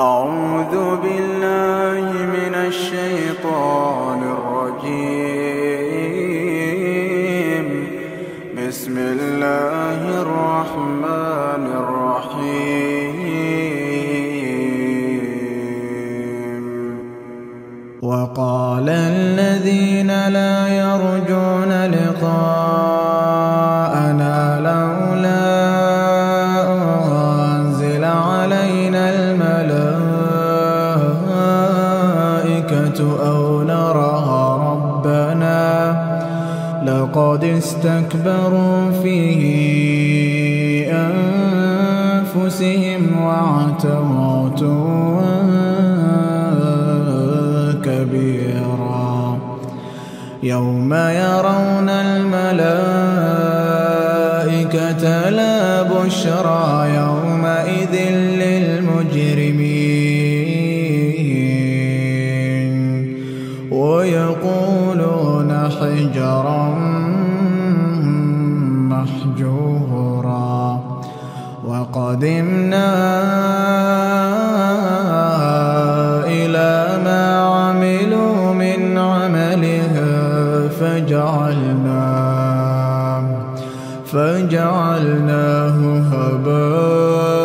أعوذ بالله من الشيطان الرجيم. بسم الله الرحمن الرحيم. وقال الذين لا لقد استكبروا في أنفسهم واعتروا كبيرا. يوم يرون الملائكة لا بشرى يومئذ للمجرمين. ويقولون حجرا محجورا وقدمنا إلى ما عملوا من عملها فجعلناه فجعلناه هباء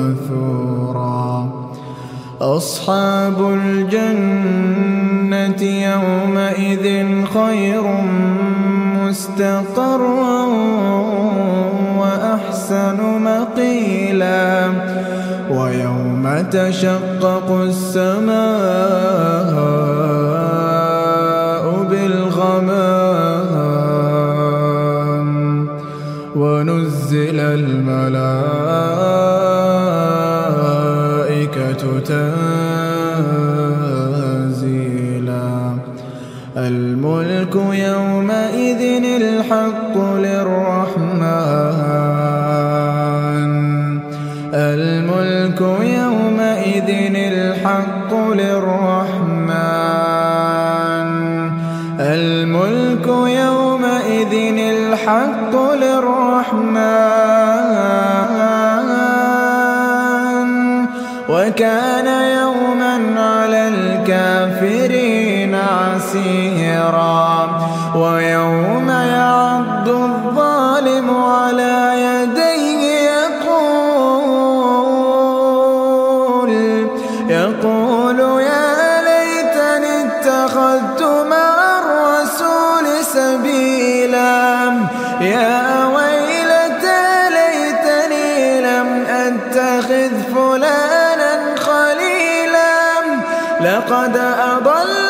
منثورا أصحاب الجنة خير مستقرا وأحسن مقيلا. ويوم تشقق السماء بالغمام ونزل الملائكة الملك يومئذ الحق للرحمن. الملك يومئذ الحق للرحمن. الملك يومئذ الحق للرحمن. وكان يوما على الكافرين عسيرا. ويوم يعض الظالم على يديه يقول يقول يا ليتني اتخذت مع الرسول سبيلا. يا ويلتى ليتني لم أتخذ فلانا خليلا. لقد اضلني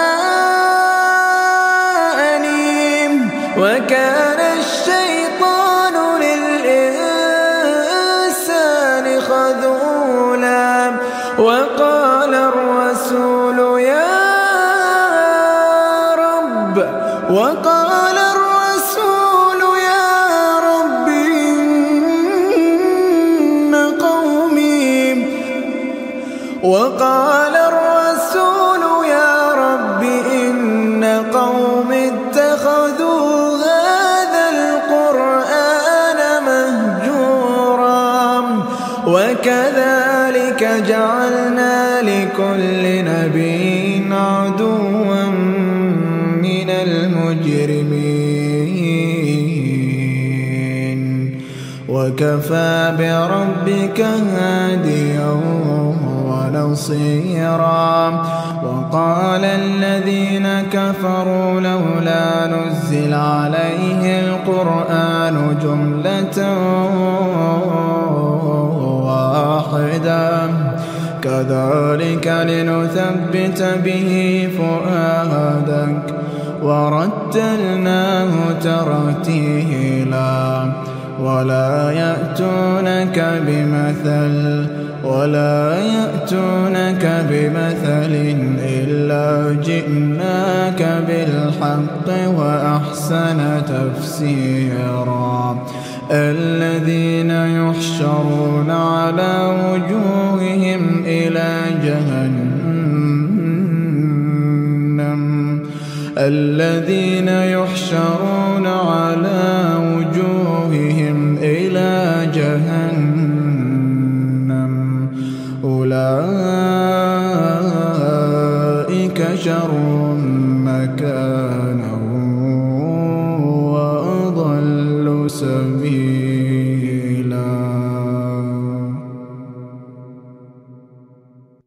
وقال الرسول يا رب وقال الرسول يا رب إن قومي وقال وكذلك جعلنا لكل نبي عدوا من المجرمين. وكفى بربك هاديا ونصيرا. وقال الذين كفروا لولا نزل عليه القرآن جملة كذلك لنثبت به فؤادك. ورتلناه ترتيلا ولا يأتونك بمثل ولا يأتونك بمثل إلا جئناك بالحق وأحسن تفسيرا. الذين يحشرون على وجوههم إلى جهنم. الذين يحشرون